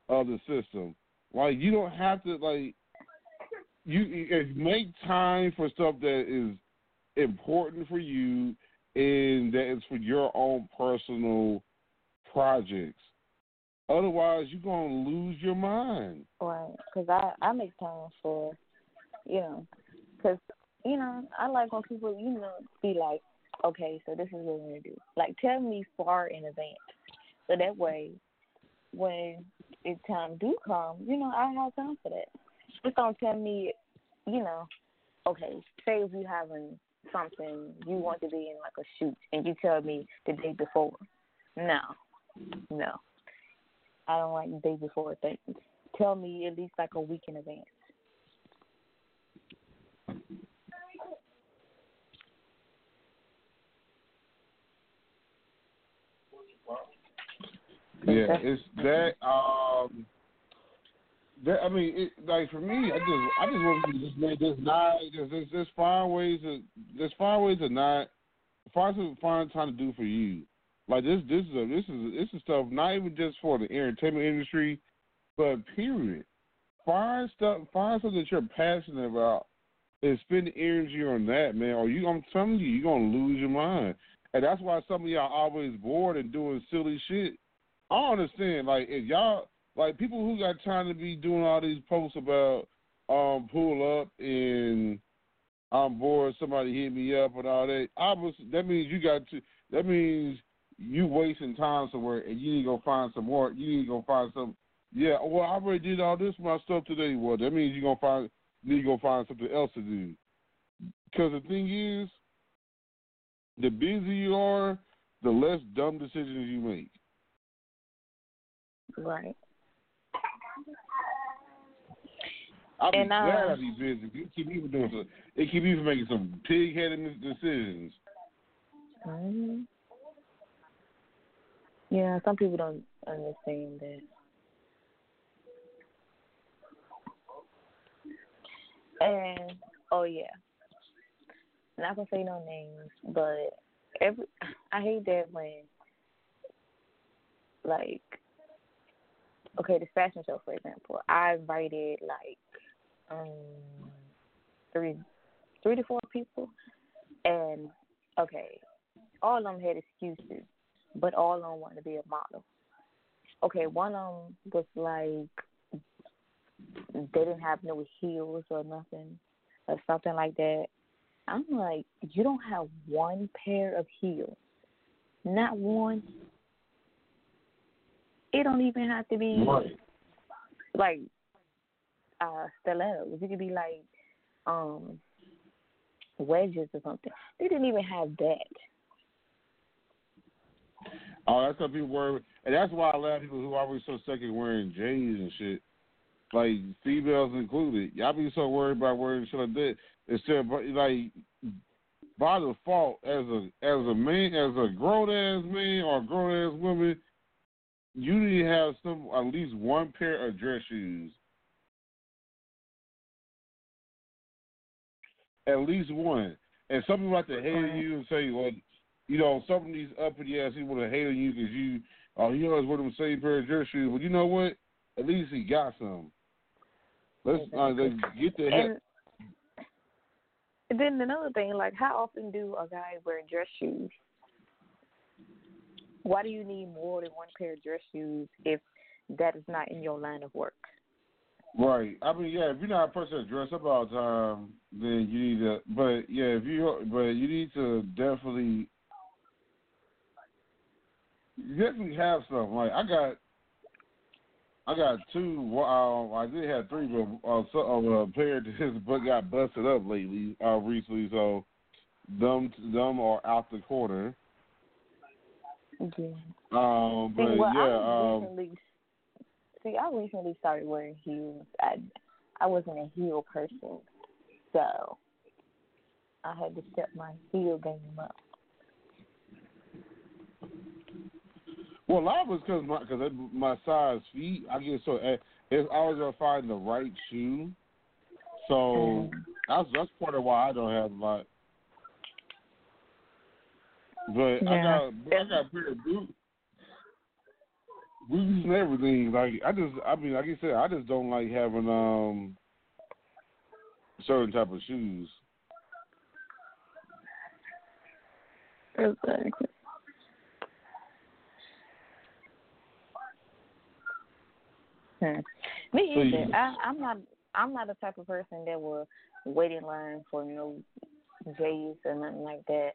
of the system. Like you don't have to like you make time for stuff that is important for you and that is for your own personal projects. Otherwise, you're gonna lose your mind. Right, because I I make time for, you know, because you know I like when people you know be like, okay, so this is what we're gonna do. Like tell me far in advance, so that way, when it time do come, you know I have time for that. Just don't tell me, you know, okay, say if you having something you want to be in like a shoot, and you tell me the day before. No, no. I don't like the day before things. Tell me at least like a week in advance. Yeah, it's that. Um, that I mean, it, like for me, I just I just want to just make this not. There's, there's there's find ways to there's find ways to not find some find time to do for you. Like this this is a, this is this is stuff not even just for the entertainment industry, but period. Find stuff find something that you're passionate about and spend energy on that, man. Or you I'm telling you, you're gonna lose your mind. And that's why some of y'all always bored and doing silly shit. I don't understand. Like if y'all like people who got time to be doing all these posts about um pull up and I'm bored, somebody hit me up and all that. Obviously that means you got to that means you wasting time somewhere and you need to go find some more you need to go find some yeah, well I already did all this my stuff today. Well that means you're gonna find need to go find something else to do. Because the thing is, the busier you are, the less dumb decisions you make. Right. I'll be And, uh, glad I be busy. You keep me from doing some. It keep me from making some pig headed decisions. hmm Yeah, some people don't understand that. And oh yeah, not gonna say no names, but every I hate that when like okay, this fashion show for example, I invited like um three three to four people and okay, all of them had excuses, but all of them wanted to be a model. Okay, one of them was like they didn't have no heels or nothing or something like that. I'm like, you don't have one pair of heels, not one. It don't even have to be Right. like uh stilettos. It could be like um wedges or something. They didn't even have that. Oh, that's what people worry, and that's why a lot of people who are always so sick of wearing jeans and shit, like females included. Y'all be so worried about wearing shit like that instead of like by default as a as a man as a grown ass man or grown ass woman, you need to have some at least one pair of dress shoes. At least one. And some people like to hate you and say, well, you know, some of these uppity ass people that hate you because you, oh, he always wear them same pair of dress shoes. But you know what? At least he got some. Let's, uh, get the heck. And then another thing, like how often do a guy wear dress shoes? Why do you need more than one pair of dress shoes if that is not in your line of work? Right. I mean, yeah. If you're not a person that dress up all the time, then you need to. But yeah, if you, but you need to definitely, you definitely have something. Like I got, I got two. Uh, I did have three, but uh, so, uh, a pair that his butt got busted up lately, uh, recently. So them, them are out the quarter. Yeah. Um, but See, well, yeah, I um, recently, see, I recently started wearing heels. I, I wasn't a heel person, so I had to step my heel game up. Well, a lot of it's because my because my size feet, I get so eh, it's always gonna find the right shoe. So that's that's part of why I don't have my. But I got I got a pair of boots, boots and everything. Like I just I mean like you said, I just don't like having um certain type of shoes. Exactly. Hmm. Me either. I, I'm not. I'm not the type of person that will wait in line for you no J's or nothing like that.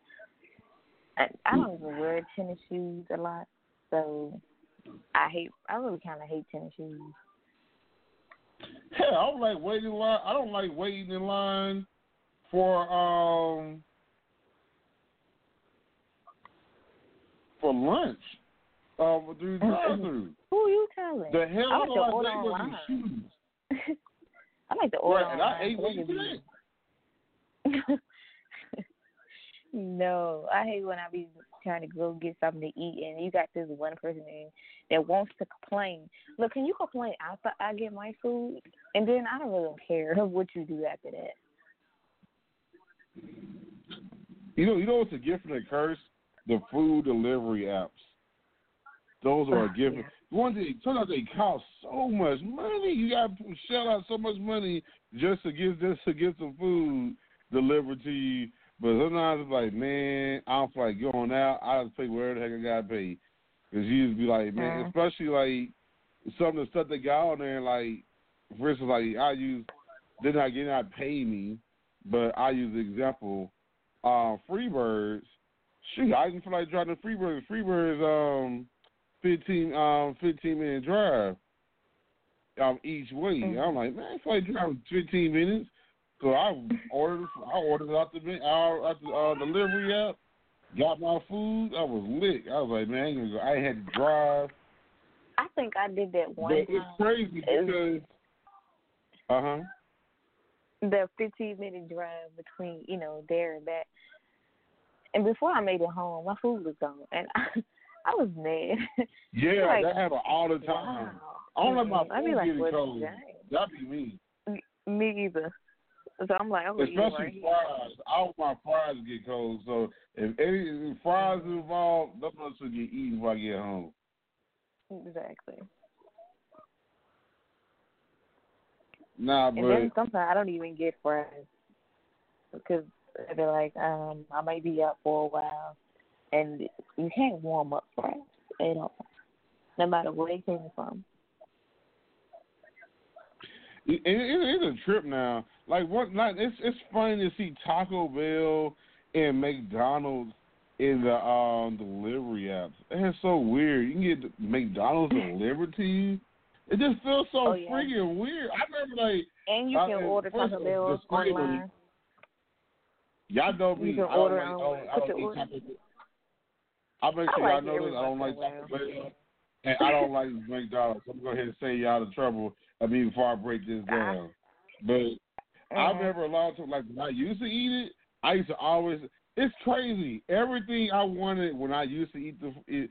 I, I don't even wear tennis shoes a lot, so I hate. I really kind of hate tennis shoes. Hell, I don't like waiting in line. I don't like waiting in line for um for lunch. Um, through the drive-through. Who are you telling? The hell I like to I order online. shoes? I like to order Right, and I online. ate what so you said. No, I hate when I be trying to go get something to eat and you got this one person in that wants to complain. Look, can you complain after I get my food? And then I don't really care what you do after that. You know, you know what's a gift and a curse? The food delivery apps. Those are a ah, gift. One thing, turns out they cost so much money. You got to shell out so much money just to get just to get some food delivered to you. But sometimes it's like, man, I don't feel like going out. I just pay whatever the heck I gotta pay. Cause you just be like, man, especially like some of the stuff they got on there. Like, for instance, like I use, they're not getting not pay me, but I use the example, uh, Freebirds. Shoot, I even feel like driving Freebirds. Freebirds, um, fifteen, um, fifteen minute drive, um, each way. I'm like, man, I feel like driving fifteen minutes. So I ordered, I ordered it out the out, the uh, delivery app, got my food. I was lit. I was like, man, I ain't gonna go. I ain't had to drive. I think I did that one But time. it's crazy because, uh huh. the 15 minute drive between you know there and back. And before I made it home, my food was gone, and I, I was mad. Yeah, Like, that happen all the time. I don't like my I'd be food like, getting cold. That'd be me. Me either. So I'm like, eat it Especially right fries. I want my fries get cold. So if any fries involved, that must get eaten when I get home. Exactly. Nah, And but then sometimes I don't even get fries because they're like, um, I might be out for a while, and you can't warm up fries at all, no matter where it came from. It, it, it's a trip now. Like what? Like it's it's funny to see Taco Bell and McDonald's in the um delivery apps. It's so weird. You can get McDonald's delivered to you. It just feels so Oh, yeah. freaking weird. I remember like And you can mean, order Taco Bell online. Y'all know You can I don't order like. I online. don't, I don't your eat Taco I make sure like y'all know this. I don't like once in a Taco Bell, and I don't like McDonald's. I'm gonna go ahead and say y'all the trouble. I mean, before I break this down, but I remember a lot of times, like when I used to eat it, I used to always. It's crazy. Everything I wanted when I used to eat the, it,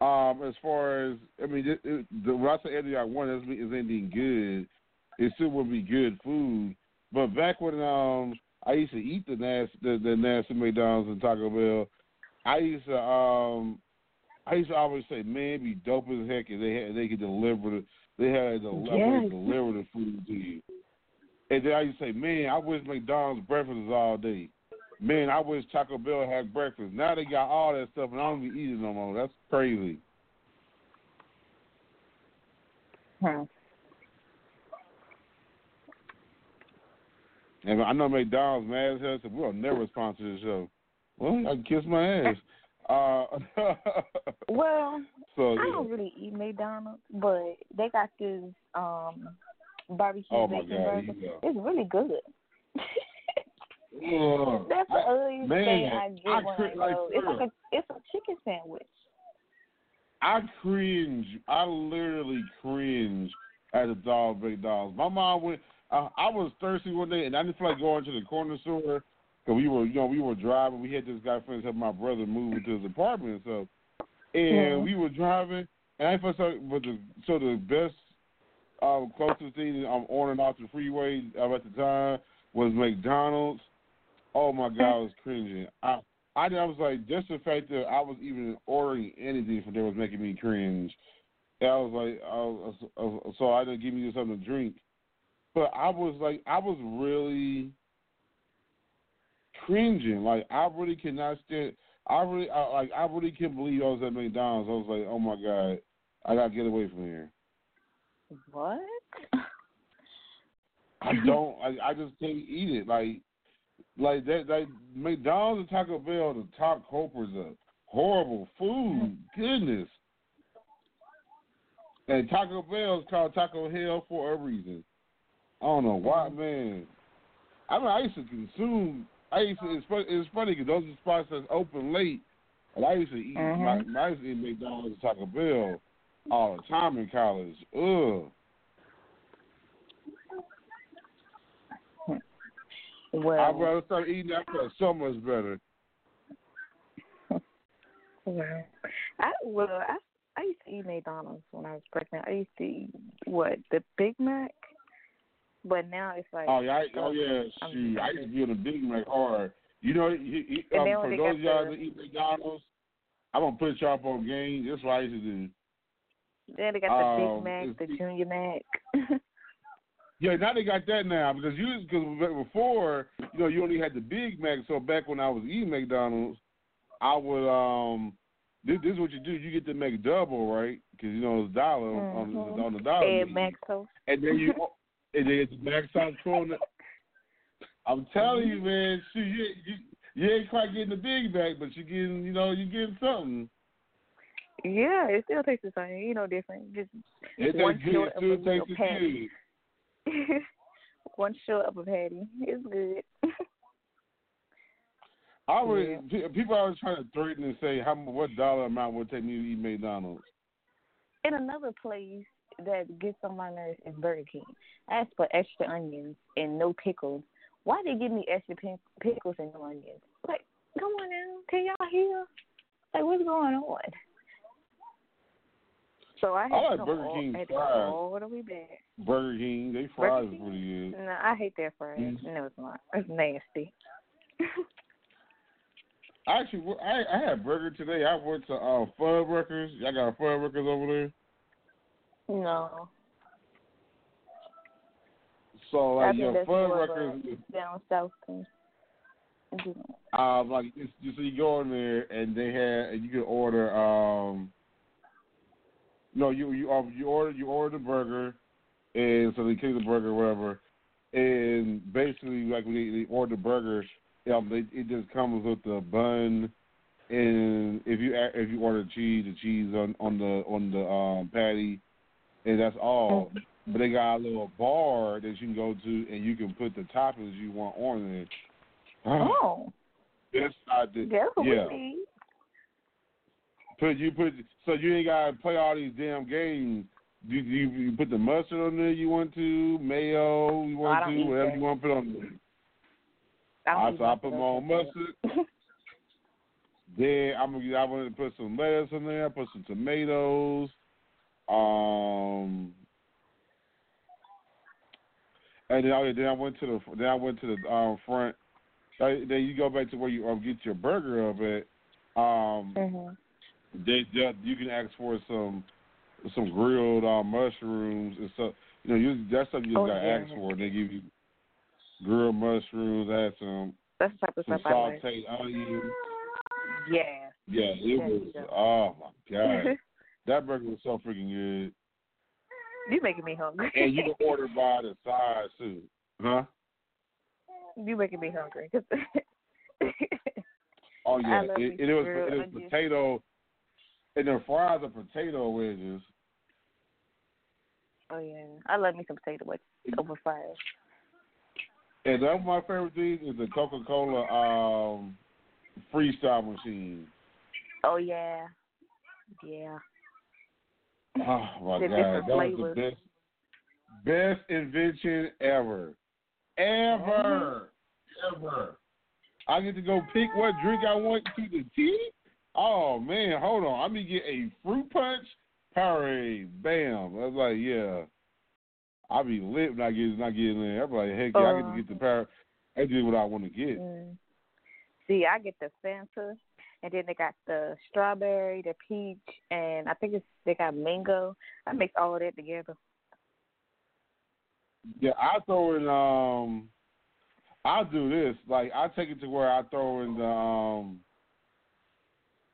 um, as far as I mean, it, it, the, when I say everything I wanted, mean anything good. It still would be good food. But back when um I used to eat the nasty the, the nasty McDonald's and Taco Bell, I used to um I used to always say, man, it'd be dope as heck if they had they could deliver the they had the Yes. deliver the food to you. And then I used to say, man, I wish McDonald's breakfast was all day. Man, I wish Taco Bell had breakfast. Now they got all that stuff, and I don't be eating no more. That's crazy. Hmm. And I know McDonald's mad as hell. Said we'll never sponsor this show. Well, I can kiss my ass. Uh, Well, so I yeah. don't really eat McDonald's, but they got this um barbecue Oh, bacon burger. go. It's really good. That's the I- man, thing I get I when I like, it's like a it's a chicken sandwich. I cringe. I literally cringe at the dog McDonald's. My mom went. Uh, I was thirsty one day, and I didn't feel like going to the corner store because we were, you know, we were driving. We had this guy friends help my brother move into his apartment, so and Mhm. we were driving, and I felt so. But the so the best, um, closest thing I'm on and off the freeway at the time was McDonald's. Oh my god, I was cringing. I I, I was like, just the fact that I was even ordering anything from there was making me cringe. And I was like, I was, I was- so I didn't give me something to drink. But I was like, I was really cringing. Like I really cannot stand. I really, I, like, I really can't believe I was at McDonald's. I was like, oh my god, I gotta get away from here. What? I don't. I, I just can't eat it. Like, like that. Like McDonald's and Taco Bell, are the top culprits of horrible food. Goodness. And Taco Bell is called Taco Hell for a reason. I don't know why, mm-hmm. man. I mean, I used to consume. I used to. It's funny. It's funny because those are spots that's open late, and I used to eat. Mhm. My, I used to eat McDonald's and Taco Bell all the time in college. Ugh. Well, I'd rather start eating that stuff so much better. well, I well I I used to eat McDonald's when I was pregnant. I used to eat what the Big Mac, but now it's like Oh yeah, I, oh yeah, I'm shoot. I used to be on a Big Mac hard. You know, he, he, um, for those of y'all that eat McDonald's, I'm gonna put y'all up on game. That's what I used to do. Then they got the Um, Big Mac, the Junior Mac. Yeah, now they got that now because you because before you know you only had the Big Mac. So back when I was eating McDonald's, I would um. This, this is what you do. You get the McDouble, right? Because you know it's dollar on, Mhm. on the dollar. Egg meat. Mac toast. and then you and then it's the Mac sauce corner. I'm telling you, man, shoot, you, you you ain't quite getting the Big Mac, but you're getting you know you're getting something. Yeah, it still tastes the same. You know, different. Just It one short of a tastes patty. one short of a patty. It's good. I would. pe- People always trying to threaten and say how what dollar amount would it take me to eat McDonald's. In another place, that gets on my nerves is Burger King. I asked for extra onions and no pickles. Why they give me extra pin- pickles and no onions? Like, come on now, can y'all hear? Like, what's going on? So I had I like Burger King I fries. all the way back. Burger King, they fries is pretty good. No, I hate their fries. Mm. No, it's not. It's nasty. Actually, I I had burger today. I went to uh, Fuddruckers. Y'all got a Fuddruckers over there. No. So like, think yo, that's more of Fuddruckers. a down south thing. Um, like it's, you so you go in there and they had and you can order um. No, you you um, you order you order the burger, and so they cook the burger or whatever, and basically like when they, they order the burger, um, they, it just comes with the bun, and if you if you order cheese, the cheese on on the on the um patty, and that's all. Mm-hmm. But they got a little bar that you can go to, and you can put the toppings you want on it. Oh. That's I did. Yeah. Put you put so you ain't gotta play all these damn games. You you, you put the mustard on there you want to, mayo you oh, want don't to, whatever that. you want to put on there. I I, so I put my mustard. own mustard. then I'm gonna I wanted to put some lettuce in there, put some tomatoes, um and then, oh, then I went to the then I went to the um, front. Then you go back to where you um, get your burger of it. Um, Mhm. they, they you can ask for some some grilled uh, mushrooms and stuff. You know, you that's something you just Oh, gotta yeah. ask for. They give you grilled mushrooms. I had some That's the type of some stuff I like. sauteed onions. Yeah. Yeah, it was. Oh my god, that burger was so freaking good. you making me hungry. And you can order by the size too, huh? you making me hungry. Oh yeah, it, it was it was potato, and the fries are potato wedges. oh yeah, I love me some potato wedges over fries. And that's my favorite thing is the Coca Cola um, freestyle machine. Oh yeah, yeah. Oh my god, different that was the best best invention ever, ever, Mm-hmm. ever. I get to go pick what drink I want to the tea. Oh man, hold on. I'm gonna get a fruit punch Powerade. Bam. I was like, yeah. I'll be lit when I get not getting there. I'm like, heck yeah, I get to Uh. get the power. I do what I want to get. Mm. See, I get the Fanta, and then they got the strawberry, the peach, and I think it's they got mango. I mix all of that together. Yeah, I throw in. Um, I do this. Like I take it to where I throw in the. Um,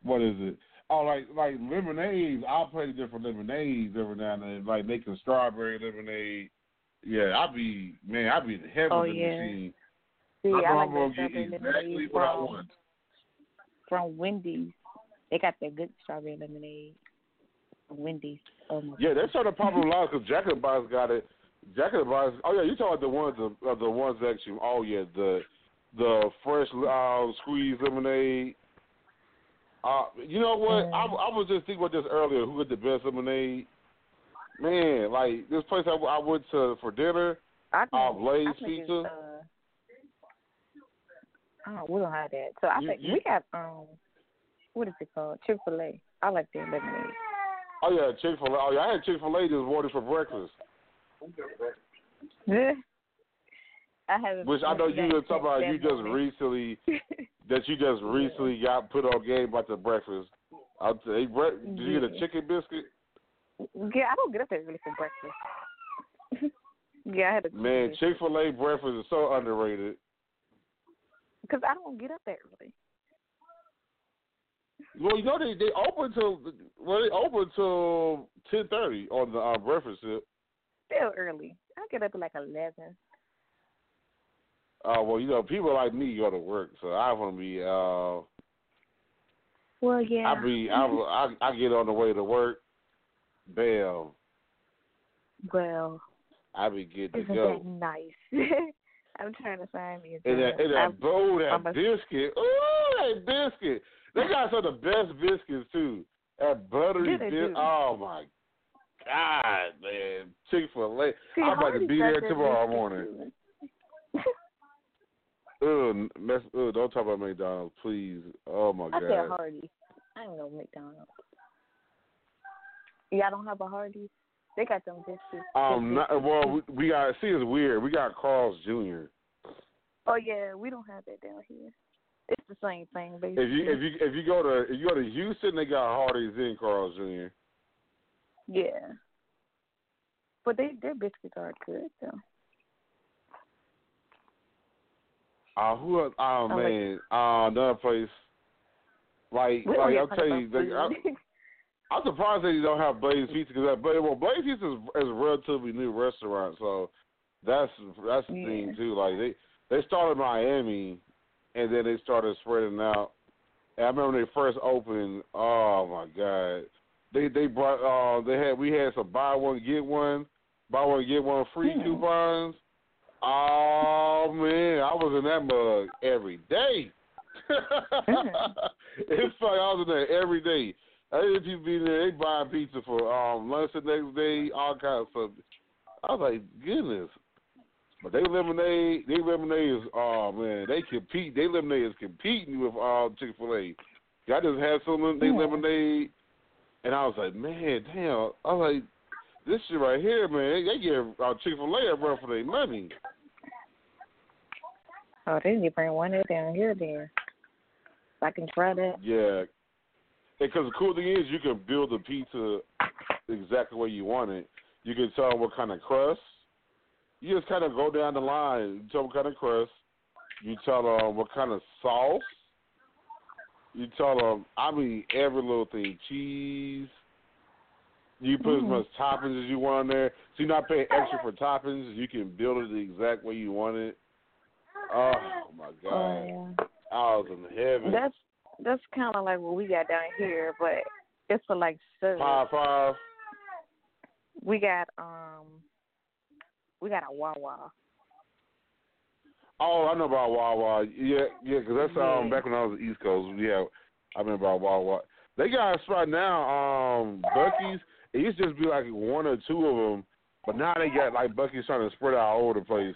what is it? Oh, like like lemonades. I'll play different lemonades every now and then, like making strawberry lemonade. Yeah, I be man, I be in heaven Oh, the yeah. machine. See, I I like I'm gonna get exactly lemonade what I want. From Wendy's. They got that good strawberry lemonade. Wendy's. Oh my Yeah, they're starting to popularize because Jack in the Box got it. Jack in the Box. Oh yeah, you talking about the ones the uh, the ones that you. Oh yeah, the the fresh uh, squeezed lemonade. Uh, you know what? I, I was just thinking about this earlier. Who got the best lemonade? Man, like this place I, I went to for dinner. I think, uh, Blaze I think it's, Pizza. uh, oh, we don't have that. So I You- think you- we got um, what is it called? Chick Fil A. I like their lemonade. Oh yeah, Chick Fil A. Oh yeah, I had Chick Fil A this morning for breakfast. Yeah. I haven't. Which I know you were talking about. You just recently that you just recently got put on game about the breakfast. I'll bre- did you get a chicken biscuit? Yeah, I don't get up that early for breakfast. yeah, I had a Man, Chick Fil A breakfast is so underrated. Because I don't get up that early. Well, you know they they open till well they open till ten thirty on the uh, breakfast tip. Still early. I get up at like eleven. Uh, well, you know people like me go to work, so I want to be. Uh, Well, yeah. I be I, I I get on the way to work. Bam, well, I be good to isn't go. that nice? I'm trying to find me a And that, and that bowl, that biscuit. Ooh, that biscuit. They got some of the best biscuits too. That buttery biscuit. Oh my God, man, Chick Fil A. I'm about to be there tomorrow morning. Ugh, mess, ugh, don't talk about McDonald's, please. Oh my I said God. Hardee's. I don't know McDonald's. Y'all don't have a Hardee's? They got them biscuits. Um, not, well, we, we got see, it's weird. We got Carl's Jr. Oh yeah, we don't have that down here. It's the same thing, basically. If you if you if you go to if you go to Houston, they got Hardee's and Carl's Jr. Yeah. But they their biscuits are good though. Uh, who else? Oh I like- man, uh, another place. Like like I'll tell you, like, I. I'm surprised that you don't have Blaze Pizza because but well, Blaze Pizza is, is a relatively new restaurant, so that's that's the thing too. Like they they started in Miami, and then they started spreading out. And I remember when they first opened. Oh my god, they they brought uh they had we had some buy one get one, buy one get one free Hmm. coupons. Oh man, I was in that mug every day. it's like I was in there every day. I didn't people be there. They buying pizza for um lunch the next day, all kinds of stuff. I was like, goodness. But they lemonade, they lemonade is oh man, they compete. They lemonade is competing with uh Chick Fil A. I just had some they Yeah. lemonade, and I was like, man, damn. I was like, this shit right here, man. They, they give uh, Chick Fil A a run for their money. Oh, they need to bring one of down here then. So I can try that. Yeah, because the cool thing is you can build the pizza exactly where you want it. You can tell them what kind of crust. You just kind of go down the line. You tell them what kind of crust. You tell them what kind of sauce. You tell them, I mean, every little thing. Cheese. You put as Mm. much toppings as you want on there. So you're not paying extra for toppings. You can build it the exact way you want it. Oh, my God. Oh yeah. I was in heaven. That's that's kind of like what we got down here, but it's for like service. Five, five. We got um, we got a Wawa. Oh, I know about Wawa. Yeah, yeah, because that's um Yeah. back when I was the East Coast. Yeah, I remember about Wawa. They got a spot now, um, Buc-ee's. It used to just be like one or two of them, but now they got like Buc-ee's trying to spread out all over the place.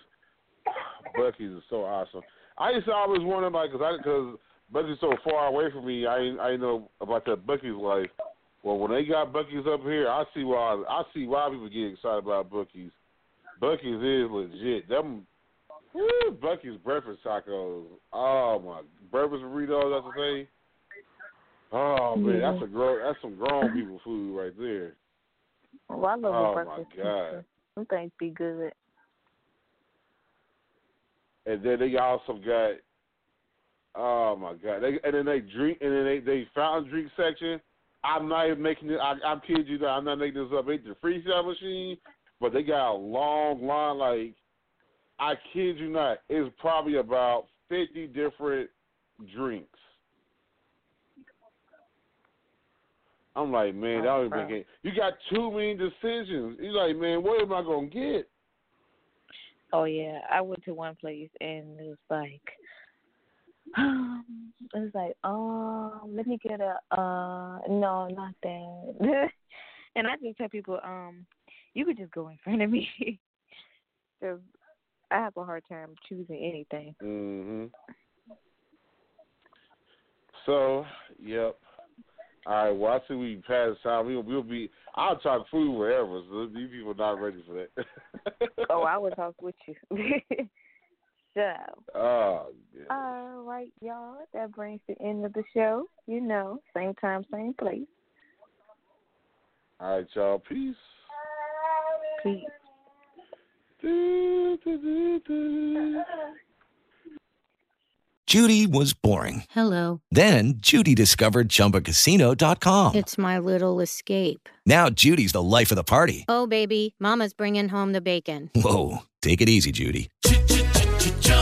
Buc-ee's is so awesome. I used to always wonder, like, cause I because Buc-ee's so far away from me, I I know about that Buc-ee's life. Well, when they got Buc-ee's up here, I see why I see why people get excited about Buc-ee's. Buc-ee's is legit. Them Woo, Buc-ee's breakfast tacos. Oh my breakfast burritos, that's the thing. Oh man, Yeah. that's a grown that's some grown people food right there. Well, I love Oh, a my breakfast God. Some things be good. And then they also got oh my god. They and then they drink and then they they fountain drink section. I'm not even making it I I'm kidding you not, I'm not making this up. They the freestyle machine, but they got a long line like I kid you not, it's probably about fifty different drinks. I'm like, man, oh, that make it. You got too many decisions. You're like, man, what am I gonna get? Oh yeah, I went to one place and it was like, it was like, um, let me get a, uh, no, not that. and I just tell people, um, you could just go in front of me, because I have a hard time choosing anything. Mhm. So, yep. All right. Well, I see we passed time. We'll, we'll be. I'll talk food wherever. So these people are not ready for that. oh, I would talk with you. So, Oh, yeah. all right, y'all. That brings the end of the show. You know, same time, same place. All right, y'all. Peace. Peace. Do, do, do, do. Judy was boring. Hello. Then Judy discovered ChumbaCasino.com. It's my little escape. Now Judy's the life of the party. Oh, baby, Mama's bringing home the bacon. Whoa, take it easy, Judy.